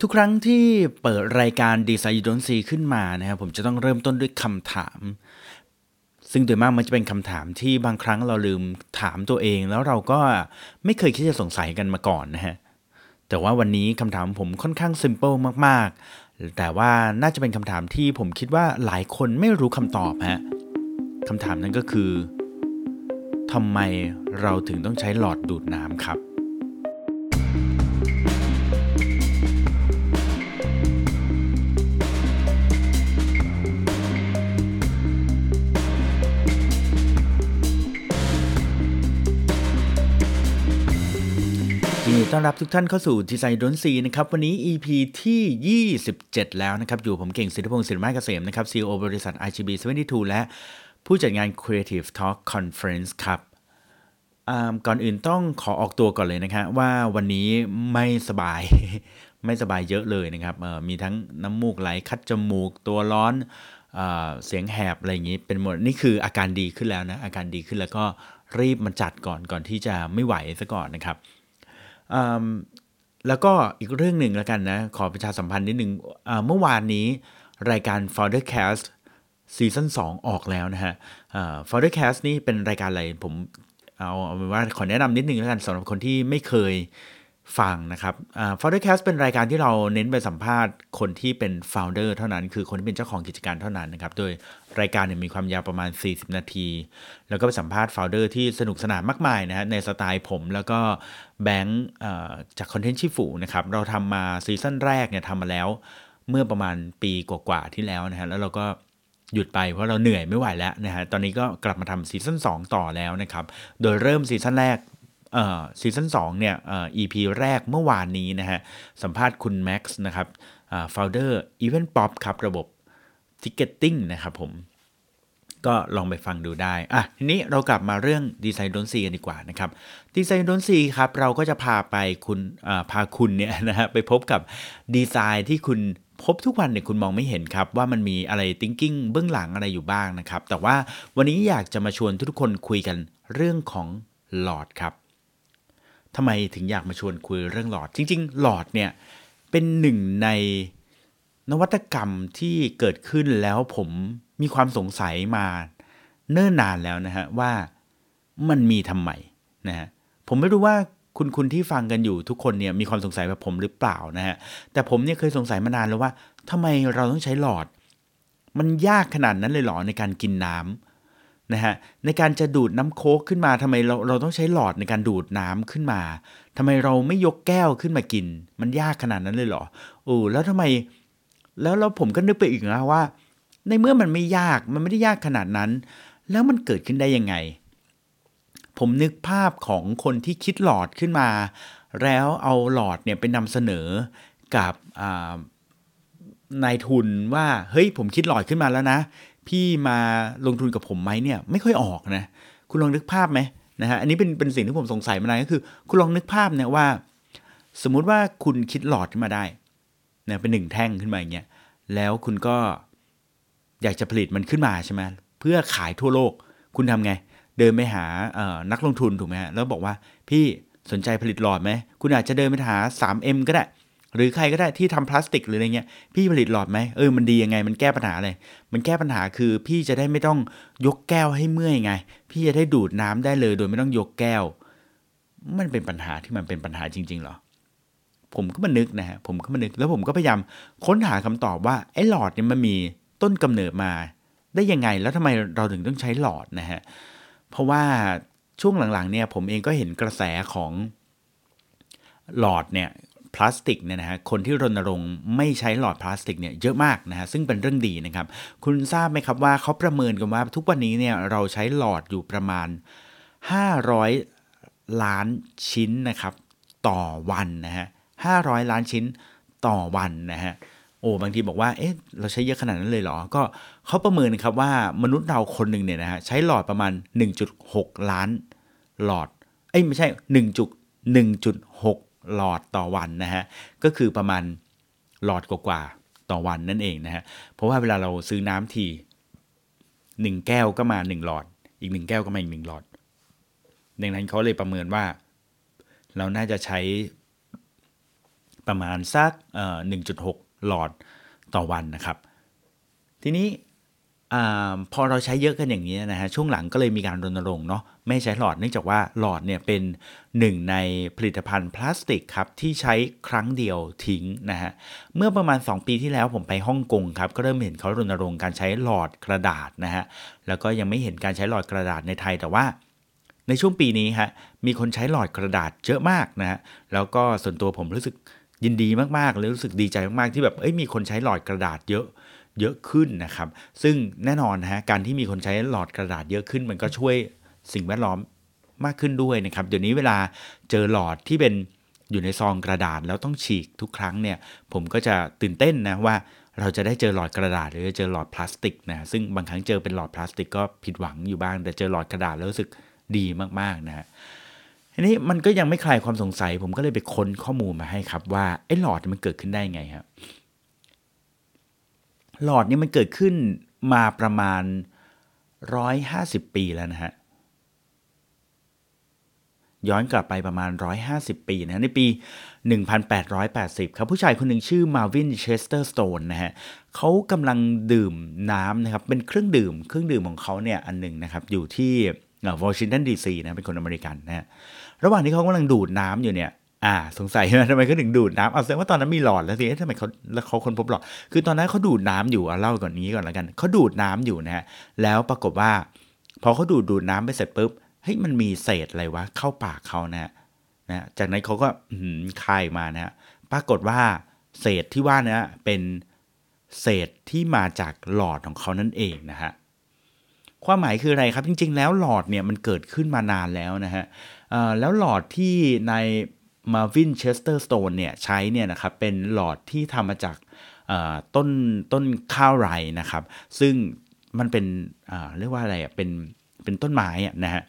ทุกครั้งที่เปิดรายการดีไซน์ยูดนซีขึ้นมานะครับผมจะต้องเริ่มต้นด้วยคำถาม ซึ่งโดยมากมันจะเป็นคำถามที่บางครั้งเราลืมถามตัวเอง แล้วเราก็ไม่เคยคิดจะสงสัยกันมาก่อนนะฮะแต่ว่าวันนี้คำถามผมค่อนข้างซิมเปิลมากๆ แต่ว่าน่าจะเป็นคำถามที่ผมคิดว่าหลายคนไม่รู้คำตอบฮะคำถามนั้นก็คือทำไมเราถึงต้องใช้หลอดดูดน้ำครับ ต้อนรับทุกท่านเข้าสู่ดีไซน์ดนซีนะครับ วันนี้ EP ที่ 27 แล้วนะครับ อยู่ผมเก่งสิทธิพงศ์สิริมาเกษมนะครับ CEO บริษัท RGB 72 และผู้จัดงาน Creative Talk Conference ครับก่อนอื่นต้องขอออกตัวก่อนเลยนะครับว่าวันนี้ไม่สบาย ไม่สบายเยอะเลยนะครับมีทั้งน้ำมูกไหลคัดจมูก ตัวร้อนเอเสียงแหบอะไรอย่างนี้เป็นหมดนี่คืออาการดีขึ้นแล้วนะอาการดีขึ้นแล้วก็รีบมาจัดก่อนก่อนที่จะไม่ไหวซะก่อนนะครับ แล้วก็อีกเรื่องหนึ่งแล้วกันนะ ขอประชาสัมพันธ์นิดหนึ่งเมื่อวานนี้รายการ Foundercast ซีซั่น2ออกแล้วนะฮะ Foundercast นี่เป็นรายการอะไรผมเอาเอาเป็นว่าขอแนะนำนิดนึงแล้วกันสำหรับคนที่ไม่เคย ฟังนะครับ Foundercast เป็นรายการที่เราเน้นไปสัมภาษณ์คนที่เป็น founder เท่านั้น คือคนที่เป็นเจ้าของกิจการเท่านั้นนะครับ โดยรายการเนี่ยมีความยาวประมาณ 40 นาที แล้วก็ไปสัมภาษณ์ founder ที่สนุกสนานมากมายนะฮะในสไตล์ผม แล้วก็แบงค์จากคอนเทนต์ชิฟูนะครับ เราทำมาซีซั่นแรกเนี่ยทำมาแล้วเมื่อประมาณปีกว่าๆที่แล้วนะฮะแล้วเราก็หยุดไปเพราะเราเหนื่อยไม่ไหวแล้วนะฮะ ตอนนี้ก็กลับมาทำซีซั่น2ต่อแล้วนะครับ โดยเริ่มซีซั่นแรก ซีซั่น2เนี่ยอ่อ EP แรกเมื่อวานนี้นะฮะสัมภาษณ์คุณแม็กซ์นะครับอ่า founder Event Pop ครับระบบ Ticketing นะครับผม ก็ลองไปฟังดูได้ อะ ทีนี้เรากลับมาเรื่องดีไซน์ดนซีกันดีกว่านะครับดีไซน์ดนซีครับ เราก็จะพาไปคุณพาคุณเนี่ยนะฮะไปพบกับดีไซน์ที่คุณพบทุกวันเนี่ยคุณมองไม่เห็นครับ ว่ามันมีอะไร thinking เบื้องหลังอะไรอยู่บ้างนะครับ แต่ว่าวันนี้อยากจะมาชวนทุกคนคุยกันเรื่องของหลอดครับ ทำไมถึงอยากมาชวนคุยเรื่องหลอด จริง ๆ หลอดเนี่ยเป็นหนึ่งในนวัตกรรมที่เกิดขึ้นแล้วผมมีความสงสัยมาเนิ่นนานแล้วนะฮะว่ามันมีทำไมนะฮะผมไม่รู้ว่าคุณคุณที่ฟังกันอยู่ทุกคนเนี่ยมีความสงสัยแบบผมหรือเปล่านะฮะแต่ผมเนี่ยเคยสงสัยมานานแล้วว่าทำไมเราต้องใช้หลอด มันยากขนาดนั้นเลยหรอในการกินน้ำ นะฮะในการจะดูดน้ำโค้กขึ้นมาทำไมเราเราต้องใช้หลอดในการดูดน้ำขึ้นมาทำไมเราไม่ยกแก้วขึ้นมากิน มันยากขนาดนั้นเลยเหรอโอ้แล้วทำไม แล้วเราผมก็นึกไปอีกนะว่า ในเมื่อมันไม่ยากมันไม่ได้ยากขนาดนั้น แล้วมันเกิดขึ้นได้ยังไง ผมนึกภาพของคนที่คิดหลอดขึ้นมา แล้วเอาหลอดเนี่ยไปนำเสนอกับนายทุนว่าเฮ้ยผมคิดหลอดขึ้นมาแล้วนะ พี่มาลงทุนกับผมไหมเนี่ยไม่ค่อยออกนะ คุณลองนึกภาพไหมนะฮะอันนี้เป็นเป็นสิ่งที่ผมสงสัยมานานก็คือ คุณลองนึกภาพเนี่ยว่า สมมุติว่าคุณคิดหลอดขึ้นมาได้นะเป็นหนึ่งแท่งขึ้นมาอย่างเงี้ยแล้วคุณก็อยากจะผลิตมันขึ้นมาใช่ไหมเพื่อขายทั่วโลก คุณทำไง เดินไปหาเอ่อนักลงทุนถูกไหมฮะแล้วบอกว่าพี่สนใจผลิตหลอดไหม คุณอาจจะเดินไปหา 3M ก็ได้ หรือใครก็ได้ที่ทำพลาสติกหรืออะไรเงี้ยพี่ผลิตหลอดไหมเออมันดียังไง มันแก้ปัญหาอะไรมันแก้ปัญหาคือพี่จะได้ไม่ต้องยกแก้วให้เมื่อยไง พี่จะได้ดูดน้ำได้เลย โดยไม่ต้องยกแก้ว มันเป็นปัญหาที่มันเป็นปัญหาจริง ๆ หรอ ผมก็มานึกนะฮะผมก็มานึกแล้วผมก็พยายามค้นหาคำตอบว่าไอ้หลอดเนี่ยมันมีต้นกำเนิดมา ได้ยังไงแล้วทำไมเราถึงต้องใช้หลอดนะฮะเพราะว่าช่วงหลังๆเนี่ยผมเองก็เห็นกระแสของหลอดเนี่ย พลาสติกเนี่ยนะฮะคนที่รณรงค์ไม่ใช้หลอดพลาสติกเนี่ยเยอะมากนะฮะซึ่งเป็นเรื่องดีนะครับคุณทราบไหมครับว่าเขาประเมินกันว่าทุกวันนี้เนี่ยเราใช้หลอดอยู่ประมาณ 500 ล้านชิ้นนะครับต่อวันนะฮะ500 ล้านชิ้นต่อวันนะฮะโอ้บางทีบอกว่าเอ๊ะเราใช้เยอะขนาดนั้นเลยเหรอ ก็เขาประเมินครับว่ามนุษย์เราคนหนึ่งเนี่ยนะฮะใช้หลอดประมาณ 1.6 ล้านหลอดเอ้ยไม่ใช่ 1.1.6 หลอดต่อวันนะฮะก็คือประมาณหลอดกว่าๆต่อวันนั่นเองนะฮะเพราะว่าเวลาเราซื้อน้ำทีหนึ่งแก้วก็มาหนึ่งหลอด อีกหนึ่งแก้วก็มาอีกหนึ่งหลอด ดังนั้นเขาเลยประเมินว่า เราน่าจะใช้ประมาณสักหนึ่งจุดหกหลอดต่อวันนะครับ ทีนี้อพอเราใช้เยอะกันอย่างนี้นะฮะช่วงหลังก็เลยมีการรณรงค์เนาะ ไม่ใช้หลอดเนื่องจากว่าหลอดเนี่ยเป็นหนึ่งในผลิตภัณฑ์พลาสติกครับที่ใช้ครั้งเดียวทิ้งนะฮะเมื่อประมาณ 2 ปีที่แล้วผมไปฮ่องกงครับก็เริ่มเห็นเขารณรงค์การใช้หลอดกระดาษนะฮะแล้วก็ยังไม่เห็นการใช้หลอดกระดาษในไทยแต่ว่าในช่วงปีนี้ฮะมีคนใช้หลอดกระดาษเยอะมากนะฮะแล้วก็ส่วนตัวผมรู้สึกยินดีมากๆเลยรู้สึกดีใจมากๆที่แบบเอ้ยมีคนใช้หลอดกระดาษเยอะเยอะขึ้นนะครับ ซึ่งแน่นอนฮะการที่มีคนใช้หลอดกระดาษเยอะขึ้น มันก็ช่วย สิ่งแวดล้อมมากขึ้นด้วยนะครับ เดี๋ยวนี้เวลาเจอหลอดที่เป็นอยู่ในซองกระดาษแล้วต้องฉีกทุกครั้งเนี่ย ผมก็จะตื่นเต้นนะว่าเราจะได้เจอหลอดกระดาษ หรือเจอหลอดพลาสติกนะซึ่งบางครั้งเจอเป็นหลอดพลาสติกก็ผิดหวังอยู่บ้าง แต่เจอหลอดกระดาษแล้วรู้สึกดีมากๆนะฮะทีนี้มันก็ยังไม่คลายความสงสัย ผมก็เลยไปค้นข้อมูลมาให้ครับว่าไอ้หลอดมันเกิดขึ้นได้ไงครับหลอดนี่มันเกิดขึ้นมาประมาณ 150 ปีแล้วนะฮะ ย้อนกลับไปประมาณ 150 ปีนะในปี 1880 ครับผู้ชายคนหนึ่งชื่อมาวินเชสเตอร์สโตนนะฮะเขากำลังดื่มน้ำนะครับเป็นเครื่องดื่มเครื่องดื่มของเขาเนี่ยอันหนึ่งนะครับอยู่ที่วอชิงตันดีซีนะเป็นคนอเมริกันนะฮะระหว่างที่เขากำลังดูดน้ำอยู่เนี่ยอ่าสงสัยไหมทำไมเขาถึงดูดน้ำเอาแสดงว่าตอนนั้นมีหลอดแล้วสิทำไมเขาแล้วเขาคนพบหลอดคือตอนนั้นเขาดูดน้ำอยู่เอาเล่าก่อนนี้ก่อนแล้วกันเขาดูดน้ำอยู่นะฮะแล้วปรากฏว่า พอเขาดูดดูดน้ำไปเสร็จปุ๊บ เฮ้ยมันมีเศษอะไรวะเข้าปากเขานะนะจากนั้นเขาก็คายมานะฮะปรากฏว่าเศษที่ว่านี้เป็นเศษที่มาจากหลอดของเขานั่นเองนะฮะความหมายคืออะไรครับ จริง ๆ แล้วหลอดเนี่ยมันเกิดขึ้นมานานแล้วนะฮะแล้วหลอดที่ในมาวินเชสเตอร์สโตนเนี่ยใช้เนี่ยนะครับเป็นหลอดที่ทำมาจากต้นต้นข้าวไรนะครับ ซึ่งมันเป็นเรียกว่าอะไรอะเป็นเป็นต้นไม้อะนะฮะ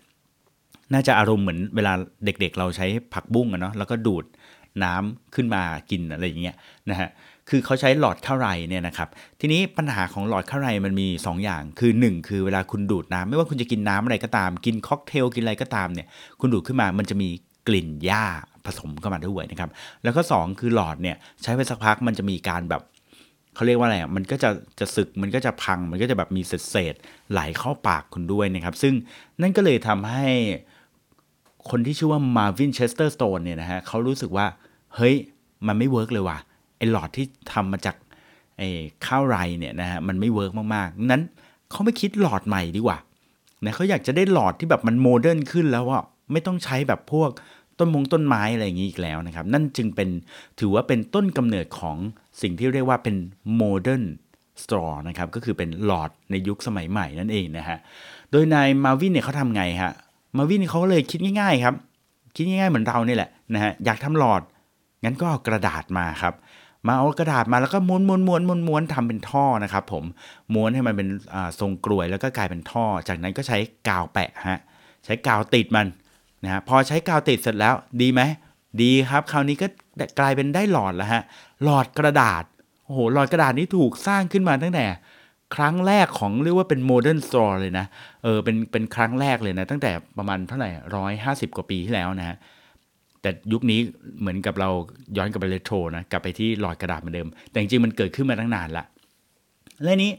น่าจะอารมณ์เหมือนเวลาเด็กๆเราใช้ผักบุ้งอะเนาะแล้วก็ดูดน้ำขึ้นมากินอะไรอย่างเงี้ยนะฮะคือเขาใช้หลอดข้าวไรเนี่ยนะครับทีนี้ปัญหาของหลอดข้าวไรมันมี 2 อย่าง คือ 1 คือเวลาคุณดูดน้ำไม่ว่าคุณจะกินน้ำอะไรก็ตาม กินค็อกเทลกินอะไรก็ตามเนี่ยคุณดูดขึ้นมามันจะมีกลิ่นหญ้าผสมเข้ามาด้วยนะครับแล้วก็ 2 คือหลอดเนี่ยใช้ไปสักพักมันจะมีการแบบเขาเรียกว่าอะไรอะมันก็จะจะสึก มันก็จะพัง มันก็จะแบบมีเศษเศษไหลเข้าปากคุณด้วยนะครับ ซึ่งนั่นก็เลยทำให้ คนที่ชื่อว่ามาวินเชสเตอร์สโตนเนี่ยนะฮะเขารู้สึกว่า เฮ้ย มันไม่ work เลยว่ะไอหลอดที่ทำมาจากไอข้าวไรเนี่ยนะฮะมันไม่ work มากๆ นั้นเขาไม่คิดหลอดใหม่ดีกว่านะเขาอยากจะได้หลอดที่แบบมัน modern ขึ้นแล้วว่าไม่ต้องใช้แบบพวกต้นมงต้นไม้อะไรอย่างนี้อีกแล้วนะครับ นั่นจึงเป็นถือว่าเป็นต้นกำเนิดของสิ่งที่เรียกว่าเป็น modern straw นะครับก็คือเป็นหลอดในยุคสมัยใหม่นั่นเองนะฮะโดยนายมาวินเนี่ยเขาทำไงฮะ มาวินเขาก็เลยคิดง่ายๆครับ คิดง่ายๆเหมือนเราเนี่ยแหละนะฮะอยากทำหลอด งั้นก็เอากระดาษมาครับ มาเอากระดาษมาแล้วก็ม้วนม้วนม้วนม้วนม้วนทำเป็นท่อนะครับ ผมม้วนให้มันเป็นทรงกรวยแล้วก็กลายเป็นท่อ จากนั้นก็ใช้กาวแปะฮะใช้กาวติดมันนะฮะพอใช้กาวติดเสร็จแล้วดีไหมดีครับ คราวนี้ก็กลายเป็นได้หลอดแล้วฮะหลอดกระดาษโอ้โหหลอดกระดาษนี้ถูกสร้างขึ้นมาตั้งแต่ ครั้งแรกของเรียกว่าเป็น modern straw เลยนะ เออเป็นเป็นครั้งแรกเลยนะ ตั้งแต่ประมาณเท่าไหร่ร้อยห้าสิบกว่าปีที่แล้วนะฮะแต่ยุคนี้เหมือนกับเราย้อนกลับไปเรโทรนะ กลับไปที่หลอดกระดาษเหมือนเดิม แต่จริงๆมันเกิดขึ้นมาตั้งนานละและนี้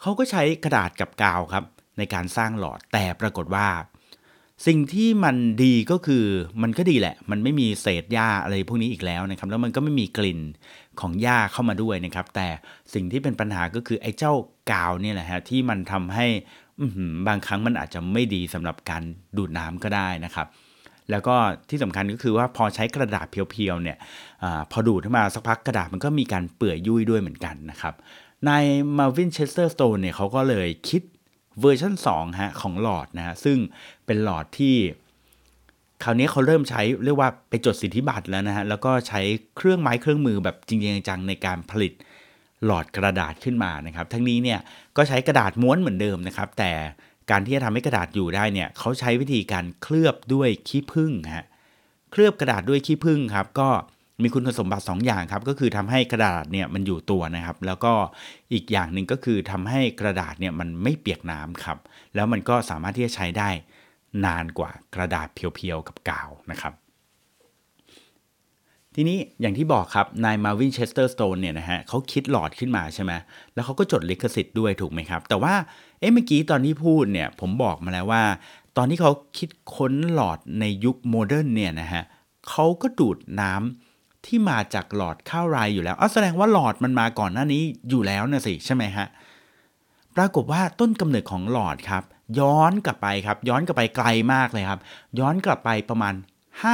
เขาก็ใช้กระดาษกับกาวครับ ในการสร้างหลอดแต่ปรากฏว่า สิ่งที่มันดีก็คือมันก็ดีแหละ มันไม่มีเศษหญ้าอะไรพวกนี้อีกแล้วนะครับ แล้วมันก็ไม่มีกลิ่น ของหญ้าเข้ามาด้วยนะครับ แต่สิ่งที่เป็นปัญหาก็คือไอ้เจ้ากาวเนี่ยแหละฮะที่มันทำให้บางครั้งมันอาจจะไม่ดีสำหรับการดูดน้ำก็ได้นะครับแล้วก็ที่สำคัญก็คือว่าพอใช้กระดาษเพียวๆเนี่ยอพอดูดขึ้นมาสักพักกระดาษมันก็มีการเปื่อยยุ่ยด้วยเหมือนกันนะครับในมาวินเชสเตอร์สโตนเนี่ยเขาก็เลยคิดเวอร์ชัน2ฮะของหลอดนะฮะซึ่งเป็นหลอดที่ คราวนี้เขาเริ่มใช้เรียกว่าไปจดสิทธิบัตรแล้วนะฮะ แล้วก็ใช้เครื่องไม้เครื่องมือแบบจริงจังในการผลิตหลอดกระดาษขึ้นมานะครับ ทั้งนี้เนี่ยก็ใช้กระดาษม้วนเหมือนเดิมนะครับ แต่การที่จะทำให้กระดาษอยู่ได้เนี่ยเขาใช้วิธีการเคลือบด้วยขี้ผึ้งฮะเคลือบกระดาษด้วยขี้ผึ้งครับก็มีคุณสมบัติ 2 อย่างครับ ก็คือทำให้กระดาษเนี่ยมันอยู่ตัวนะครับ แล้วก็อีกอย่างหนึ่งก็คือทำให้กระดาษเนี่ยมันไม่เปียกน้ำครับ แล้วมันก็สามารถที่จะใช้ได้ นานกว่ากระดาษ pure ๆกับกาวนะครับ ทีนี้อย่างที่บอกครับนายมาวินเชสเตอร์สโตนเนี่ยนะฮะเขาคิดหลอดขึ้นมาใช่ไหมแล้วเขาก็จดลิขสิทธิ์ด้วยถูกไหมครับ แต่ว่าเอ๊ะเมื่อกี้ตอนที่พูดเนี่ยผมบอกมาแล้วว่า ตอนที่เขาคิดค้นหลอดในยุค modern เนี่ยนะฮะเขาก็ดูดน้ำที่มาจากหลอดข้าวไรอยู่แล้วอ๋อแสดงว่าหลอดมันมาก่อนหน้านี้อยู่แล้วนะสิใช่ไหมฮะปรากฏว่าต้นกำเนิดของหลอดครับ ย้อนกลับไปครับ ย้อนกลับไปไกลมากเลยครับ ย้อนกลับไปประมาณ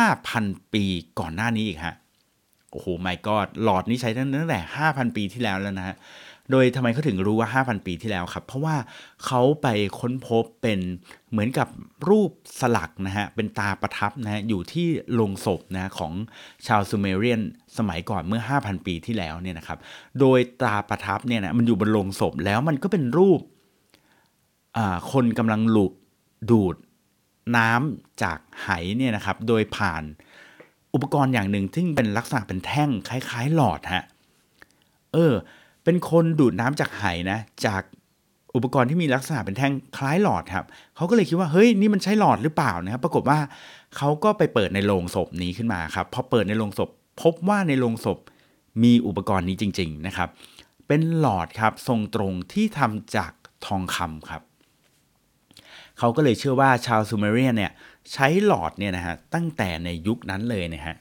5,000 ปีก่อนหน้านี้อีกฮะโอ้โหไม่ก็หลอดนี้ใช้ตั้งแต่ 5,000 ปีที่แล้วแล้วนะฮะโดยทำไมเขาถึงรู้ว่า 5,000 ปีที่แล้วครับ เพราะว่าเขาไปค้นพบเป็นเหมือนกับรูปสลักนะฮะ เป็นตาประทับนะฮะ อยู่ที่โลงศพนะของชาวซูเมเรียนสมัยก่อนเมื่อ 5,000 ปีที่แล้วเนี่ยนะครับ โดยตาประทับเนี่ยนะมันอยู่บนโลงศพแล้วมันก็เป็นรูป คนกำลังหลุดดูดน้ำจากไหเนี่ยนะครับ โดยผ่านอุปกรณ์อย่างหนึ่งที่เป็นลักษณะเป็นแท่งคล้าย ๆ หลอดฮะ เออ เป็นคนดูดน้ำจากไหนะ จากอุปกรณ์ที่มีลักษณะเป็นแท่งคล้ายหลอดครับ เขาก็เลยคิดว่าเฮ้ยนี่มันใช่หลอดหรือเปล่านะครับ ปรากฏว่าเขาก็ไปเปิดในโรงศพนี้ขึ้นมาครับ พอเปิดในโรงศพ พบว่าในโรงศพมีอุปกรณ์นี้จริง ๆ นะครับ เป็นหลอดครับทรงตรงที่ทำจากทองคำครับ เขาก็เลยเชื่อว่าชาวซูเมเรียนเนี่ยใช้หลอดเนี่ยนะฮะตั้งแต่ในยุคนั้นเลยนะฮะ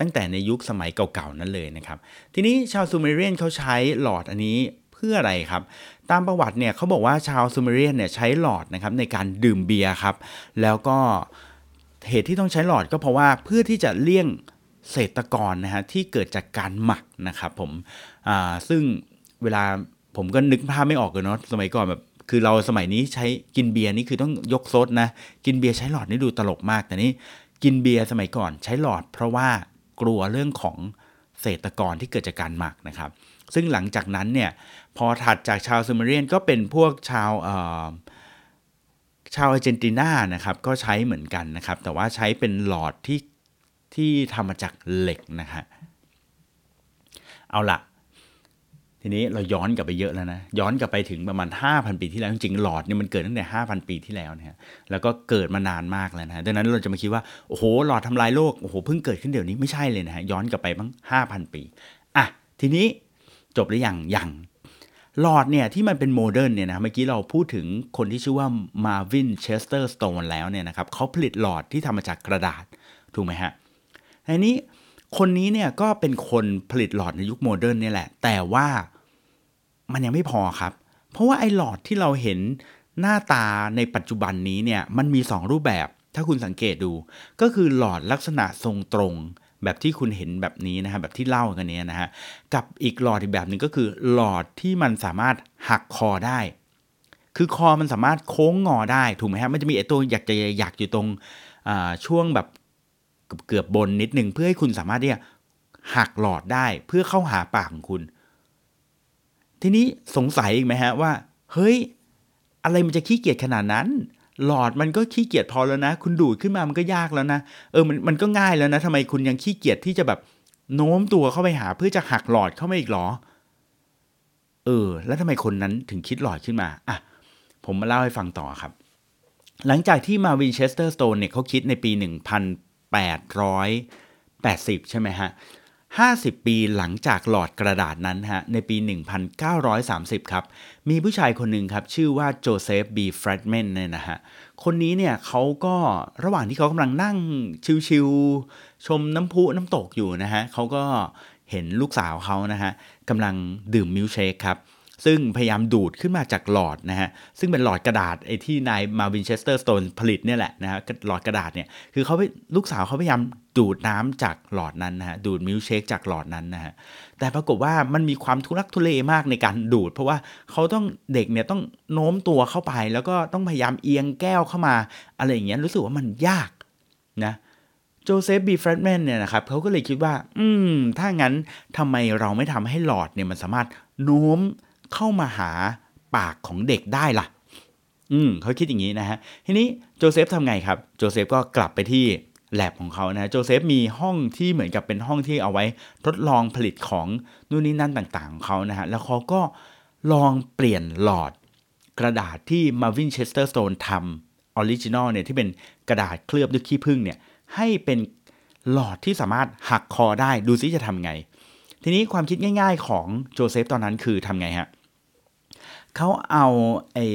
ตั้งแต่ในยุคสมัยเก่าๆนั้นเลยนะครับ ทีนี้ชาวซูเมเรียนเขาใช้หลอดอันนี้เพื่ออะไรครับ ตามประวัติเนี่ยเขาบอกว่าชาวซูเมเรียนเนี่ยใช้หลอดนะครับในการดื่มเบียร์ครับ แล้วก็เหตุที่ต้องใช้หลอดก็เพราะว่าเพื่อที่จะเลี่ยงเศษตะกอนนะฮะที่เกิดจากการหมักนะครับผมซึ่งเวลาผมก็นึกภาพไม่ออกเลยเนาะสมัยก่อนแบบ คือเราสมัยนี้ใช้กินเบียร์นี่คือต้องยกซดนะ กินเบียร์ใช้หลอดนี่ดูตลกมาก แต่นี่กินเบียร์สมัยก่อนใช้หลอด เพราะว่ากลัวเรื่องของเศษตะกอนที่เกิดจากการหมักนะครับ ซึ่งหลังจากนั้นเนี่ยพอถัดจากชาวซูเมเรียนก็เป็นพวกชาวชาวอาร์เจนตินานะครับก็ใช้เหมือนกันนะครับ แต่ว่าใช้เป็นหลอดที่ที่ทำมาจากเหล็กนะฮะเอาละ ทีนี้เราย้อนกลับไปเยอะแล้วนะย้อนกลับไปถึงประมาณ 5,000 ปีที่แล้วจริงๆหลอดเนี่ยมันเกิดตั้งแต่ 5,000 ปีที่แล้วนะฮะแล้วก็เกิดมานานมากแล้วนะดังนั้นเราจะมาคิดว่าโอ้โหหลอดทำลายโลกโอ้โหเพิ่งเกิดขึ้นเดี๋ยวนี้ไม่ใช่เลยนะฮะย้อนกลับไปบ้าง5,000 ปีอะทีนี้จบหรือยังยังหลอดเนี่ยที่มันเป็น modern เนี่ยนะเมื่อกี้เราพูดถึงคนที่ชื่อว่ามาวินเชสเตอร์สโตนแล้วเนี่ยนะครับเขาผลิตหลอดที่ทำมาจากกระดาษถูกไหมฮะทีนี้ คนนี้เนี่ยก็เป็นคนผลิตหลอดในยุค modern นี่แหละ แต่ว่ามันยังไม่พอครับ เพราะว่าไอ้หลอดที่เราเห็นหน้าตาในปัจจุบันนี้เนี่ยมันมี 2 รูปแบบ ถ้าคุณสังเกตดู ก็คือหลอดลักษณะทรงตรง แบบที่คุณเห็นแบบนี้นะฮะแบบที่เล่ากันนี้นะฮะกับอีกหลอดอีกแบบหนึ่งก็คือ หลอดที่มันสามารถหักคอได้ คือคอมันสามารถโค้งงอได้ถูกไหมฮะมันจะมีไอ้ตัวอยากจะอยากอยู่ตรงช่วงแบบ เกือบบนนิดนึงเพื่อให้คุณสามารถที่จะหักหลอดได้เพื่อเข้าหาปากของคุณ ทีนี้สงสัยอีกไหมฮะว่า เฮ้ย อะไรมันจะขี้เกียจขนาดนั้น หลอดมันก็ขี้เกียจพอแล้วนะ คุณดูดขึ้นมามันก็ยากแล้วนะเออมันมันก็ง่ายแล้วนะทำไมคุณยังขี้เกียจที่จะแบบโน้มตัวเข้าไปหาเพื่อจะหักหลอดเข้ามาอีกหรอ เออ แล้วทำไมคนนั้นถึงคิดหลอดขึ้นมาอะผมมาเล่าให้ฟังต่อครับ หลังจากที่มาวินเชสเตอร์สโตนเนี่ยเขาคิดในปี 1880 ใช่ไหมฮะ 50 ปีหลังจากหลอดกระดาษนั้นฮะ ในปี 1930 ครับ มีผู้ชายคนหนึ่งครับ ชื่อว่าโจเซฟบีฟรีดแมนเนี่ยนะฮะ คนนี้เนี่ยเขาก็ระหว่างที่เขากำลังนั่งชิวๆชมน้ำพุน้ำตกอยู่นะฮะเขาก็เห็นลูกสาวเขานะฮะกำลังดื่มมิลค์เชคครับ ซึ่งพยายามดูดขึ้นมาจากหลอดนะฮะซึ่งเป็นหลอดกระดาษไอ้ที่นายมาวินเชสเตอร์สโตนผลิตเนี่ยแหละนะฮะหลอดกระดาษเนี่ยคือเขาลูกสาวเขาพยายามดูดน้ำจากหลอดนั้นนะฮะดูดมิลค์เชคจากหลอดนั้นนะฮะแต่ปรากฏว่ามันมีความทุลักทุเลมากในการดูด เพราะว่าเขาต้องเด็กเนี่ยต้องโน้มตัวเข้าไป แล้วก็ต้องพยายามเอียงแก้วเข้ามาอะไรอย่างเงี้ยรู้สึกว่ามันยากนะโจเซฟบีฟรีดแมนเนี่ยนะครับเขาก็เลยคิดว่า อืม ถ้างั้นทำไมเราไม่ทำให้หลอดเนี่ยมันสามารถโน้ม เข้ามาหาปากของเด็กได้ล่ะ อืมเขาคิดอย่างนี้นะฮะ ทีนี้โจเซฟทำไงครับ โจเซฟก็กลับไปที่แล็บของเขานะโจเซฟมีห้องที่เหมือนกับเป็นห้องที่เอาไว้ทดลองผลิตของนู่นนี่นั่นต่างๆของเขานะฮะ แล้วเขาก็ลองเปลี่ยนหลอดกระดาษที่มาวินเชสเตอร์สโตนทำ original เนี่ยที่เป็นกระดาษเคลือบด้วยขี้ผึ้งเนี่ยให้เป็นหลอดที่สามารถหักคอได้ดูซิจะทำไง ทีนี้ความคิดง่าย ๆ ของโจเซฟตอนนั้นคือทำไงฮะ เขาเอาไอ้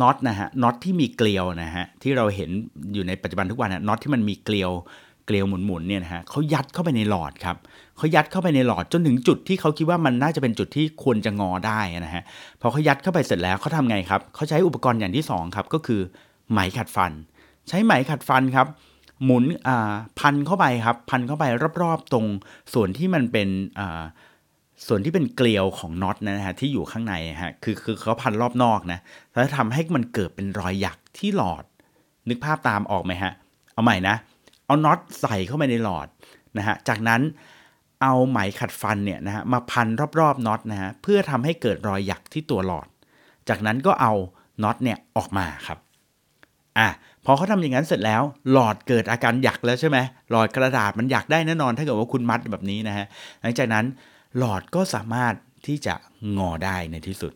น็อตนะฮะน็อตที่มีเกลียวนะฮะที่เราเห็นอยู่ในปัจจุบันทุกวันนะน็อตที่มันมีเกลียวเกลียวหมุนๆเนี่ยนะฮะเขายัดเข้าไปในหลอดครับเขายัดเข้าไปในหลอดจนถึงจุดที่เขาคิดว่ามันน่าจะเป็นจุดที่ควรจะงอได้นะฮะพอเขายัดเข้าไปเสร็จแล้วเขาทำไงครับเขาใช้อุปกรณ์อย่างที่2ครับก็คือไหมขัดฟัน ใช้ไหมขัดฟันครับ หมุนอ่าพันเข้าไปครับ พันเข้าไปรอบๆ ตรงส่วนที่มันเป็นอ่า ส่วนที่เป็นเกลียวของน็อตนะฮะที่อยู่ข้างในฮะคือคือเขาพันรอบนอกนะแล้วทำให้มันเกิดเป็นรอยหยักที่หลอด นึกภาพตามออกไหมฮะ เอาใหม่นะ เอาน็อตใส่เข้าไปในหลอดนะฮะจากนั้นเอาไหมขัดฟันเนี่ยนะฮะมาพันรอบๆน็อตนะฮะเพื่อทำให้เกิดรอยหยักที่ตัวหลอด จากนั้นก็เอาน็อตเนี่ยออกมาครับอะพอเขาทำอย่างนั้นเสร็จแล้ว หลอดเกิดอาการหยักแล้วใช่ไหมหลอดกระดาษมันหยักได้แน่นอน ถ้าเกิดว่าคุณมัดแบบนี้นะฮะหลังจากนั้น หลอดก็สามารถที่จะงอได้ในที่สุด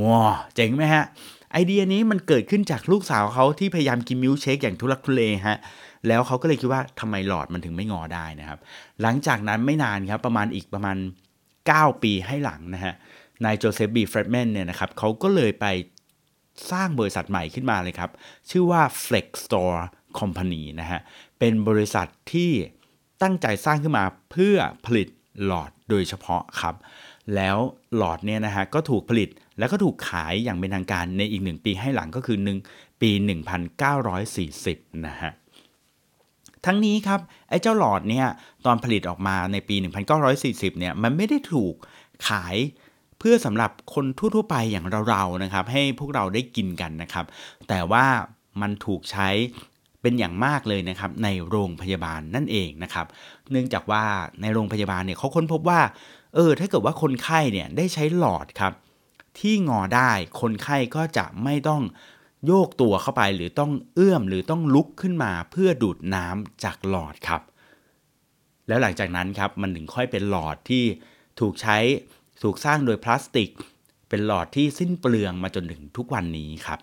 ว้าเจ๋งไหมฮะ ไอเดียนี้มันเกิดขึ้นจากลูกสาวเขาที่พยายามกินมิลเชคอย่างทุลักทุเลฮะ แล้วเขาก็เลยคิดว่าทำไมหลอดมันถึงไม่งอได้นะครับ หลังจากนั้นไม่นานครับประมาณอีกประมาณ 9 ปีให้หลังนะฮะ นายโจเซฟบีเฟรดแมนเนี่ยนะครับเขาก็เลยไปสร้างบริษัทใหม่ขึ้นมาเลยครับ ชื่อว่า Flex Store Company นะฮะ เป็นบริษัทที่ตั้งใจสร้างขึ้นมาเพื่อผลิตหลอด โดยเฉพาะครับ แล้วหลอดเนี่ยนะฮะก็ถูกผลิตแล้วก็ถูกขายอย่างเป็นทางการในอีกหนึ่งปีให้หลังก็คือ 1 ปี 1940 นะฮะทั้งนี้ครับไอ้เจ้าหลอดเนี่ยตอนผลิตออกมาในปี 1940 เนี่ยมันไม่ได้ถูกขายเพื่อสำหรับคนทั่วๆไปอย่างเราๆนะครับ ให้พวกเราได้กินกันนะครับ แต่ว่ามันถูกใช้ เป็นอย่างมากเลยนะครับในโรงพยาบาลนั่นเองนะครับ เนื่องจากว่าในโรงพยาบาลเนี่ยเขาค้นพบว่า เออถ้าเกิดว่าคนไข้เนี่ยได้ใช้หลอดครับ ที่งอได้คนไข้ก็จะไม่ต้องโยกตัวเข้าไปหรือต้องเอื้อมหรือต้องลุกขึ้นมาเพื่อดูดน้ำจากหลอดครับ แล้วหลังจากนั้นครับมันถึงค่อยเป็นหลอดที่ถูกใช้ถูกสร้างโดยพลาสติก เป็นหลอดที่สิ้นเปลืองมาจนถึงทุกวันนี้ครับ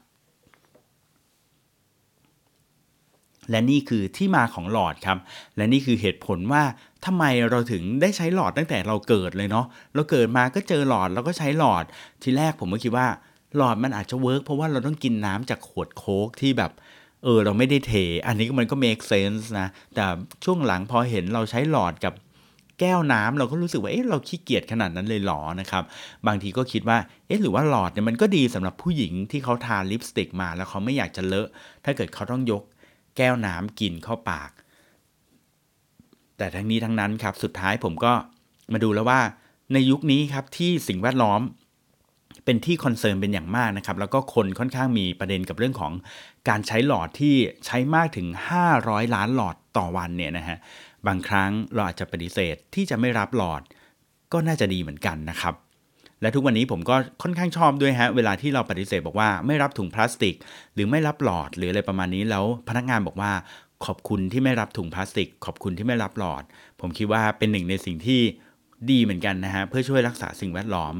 และนี่คือที่มาของหลอดครับ และนี่คือเหตุผลว่าทำไมเราถึงได้ใช้หลอดตั้งแต่เราเกิดเลยเนาะเราเกิดมาก็เจอหลอดแล้วก็ใช้หลอดทีแรกผมก็คิดว่าหลอดมันอาจจะเวิร์กเพราะว่าเราต้องกินน้ำจากขวดโค้กที่แบบเออเราไม่ได้เท อันนี้มันก็ make sense นะ แต่ช่วงหลังพอเห็นเราใช้หลอดกับแก้วน้ำเราก็รู้สึกว่าเอ๊ะเราขี้เกียจขนาดนั้นเลยหรอนะครับ บางทีก็คิดว่าเอ๊ะหรือว่าหลอดเนี่ยมันก็ดีสำหรับผู้หญิงที่เขาทาลิปสติกมาแล้วเขาไม่อยากจะเลอะ ถ้าเกิดเขาต้องยก แก้วน้ำกินเข้าปาก แต่ทั้งนี้ทั้งนั้นครับ สุดท้ายผมก็มาดูแล้วว่า ในยุคนี้ครับที่สิ่งแวดล้อมเป็นที่คอนเซิร์นเป็นอย่างมากนะครับ แล้วก็คนค่อนข้างมีประเด็นกับเรื่องของการใช้หลอดที่ใช้มากถึง 500 ล้านหลอดต่อวันเนี่ยนะฮะบางครั้งเราอาจจะปฏิเสธที่จะไม่รับหลอดก็น่าจะดีเหมือนกันนะครับ และทุกวันนี้ผมก็ค่อนข้างชอบด้วยฮะ เวลาที่เราปฏิเสธบอกว่าไม่รับถุงพลาสติก หรือไม่รับหลอดหรืออะไรประมาณนี้แล้วพนักงานบอกว่าขอบคุณที่ไม่รับถุงพลาสติก ขอบคุณที่ไม่รับหลอด ผมคิดว่าเป็นหนึ่งในสิ่งที่ดีเหมือนกันนะฮะ เพื่อช่วยรักษาสิ่งแวดล้อม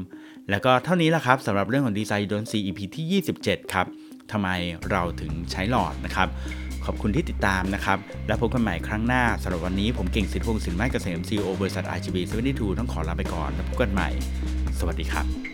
แล้วก็เท่านี้แหละครับสำหรับเรื่องของดีไซน์ดนซี EP ที่ 27 ครับทำไมเราถึงใช้หลอดนะครับขอบคุณที่ติดตามนะครับ แล้วพบกันใหม่ครั้งหน้าสำหรับวันนี้ผมเก่งสิทธิพงศ์สินไม้เกษม CEO บริษัท RGB 72ต้องขอลาไปก่อน แล้วพบกันใหม่ สวัสดีครับ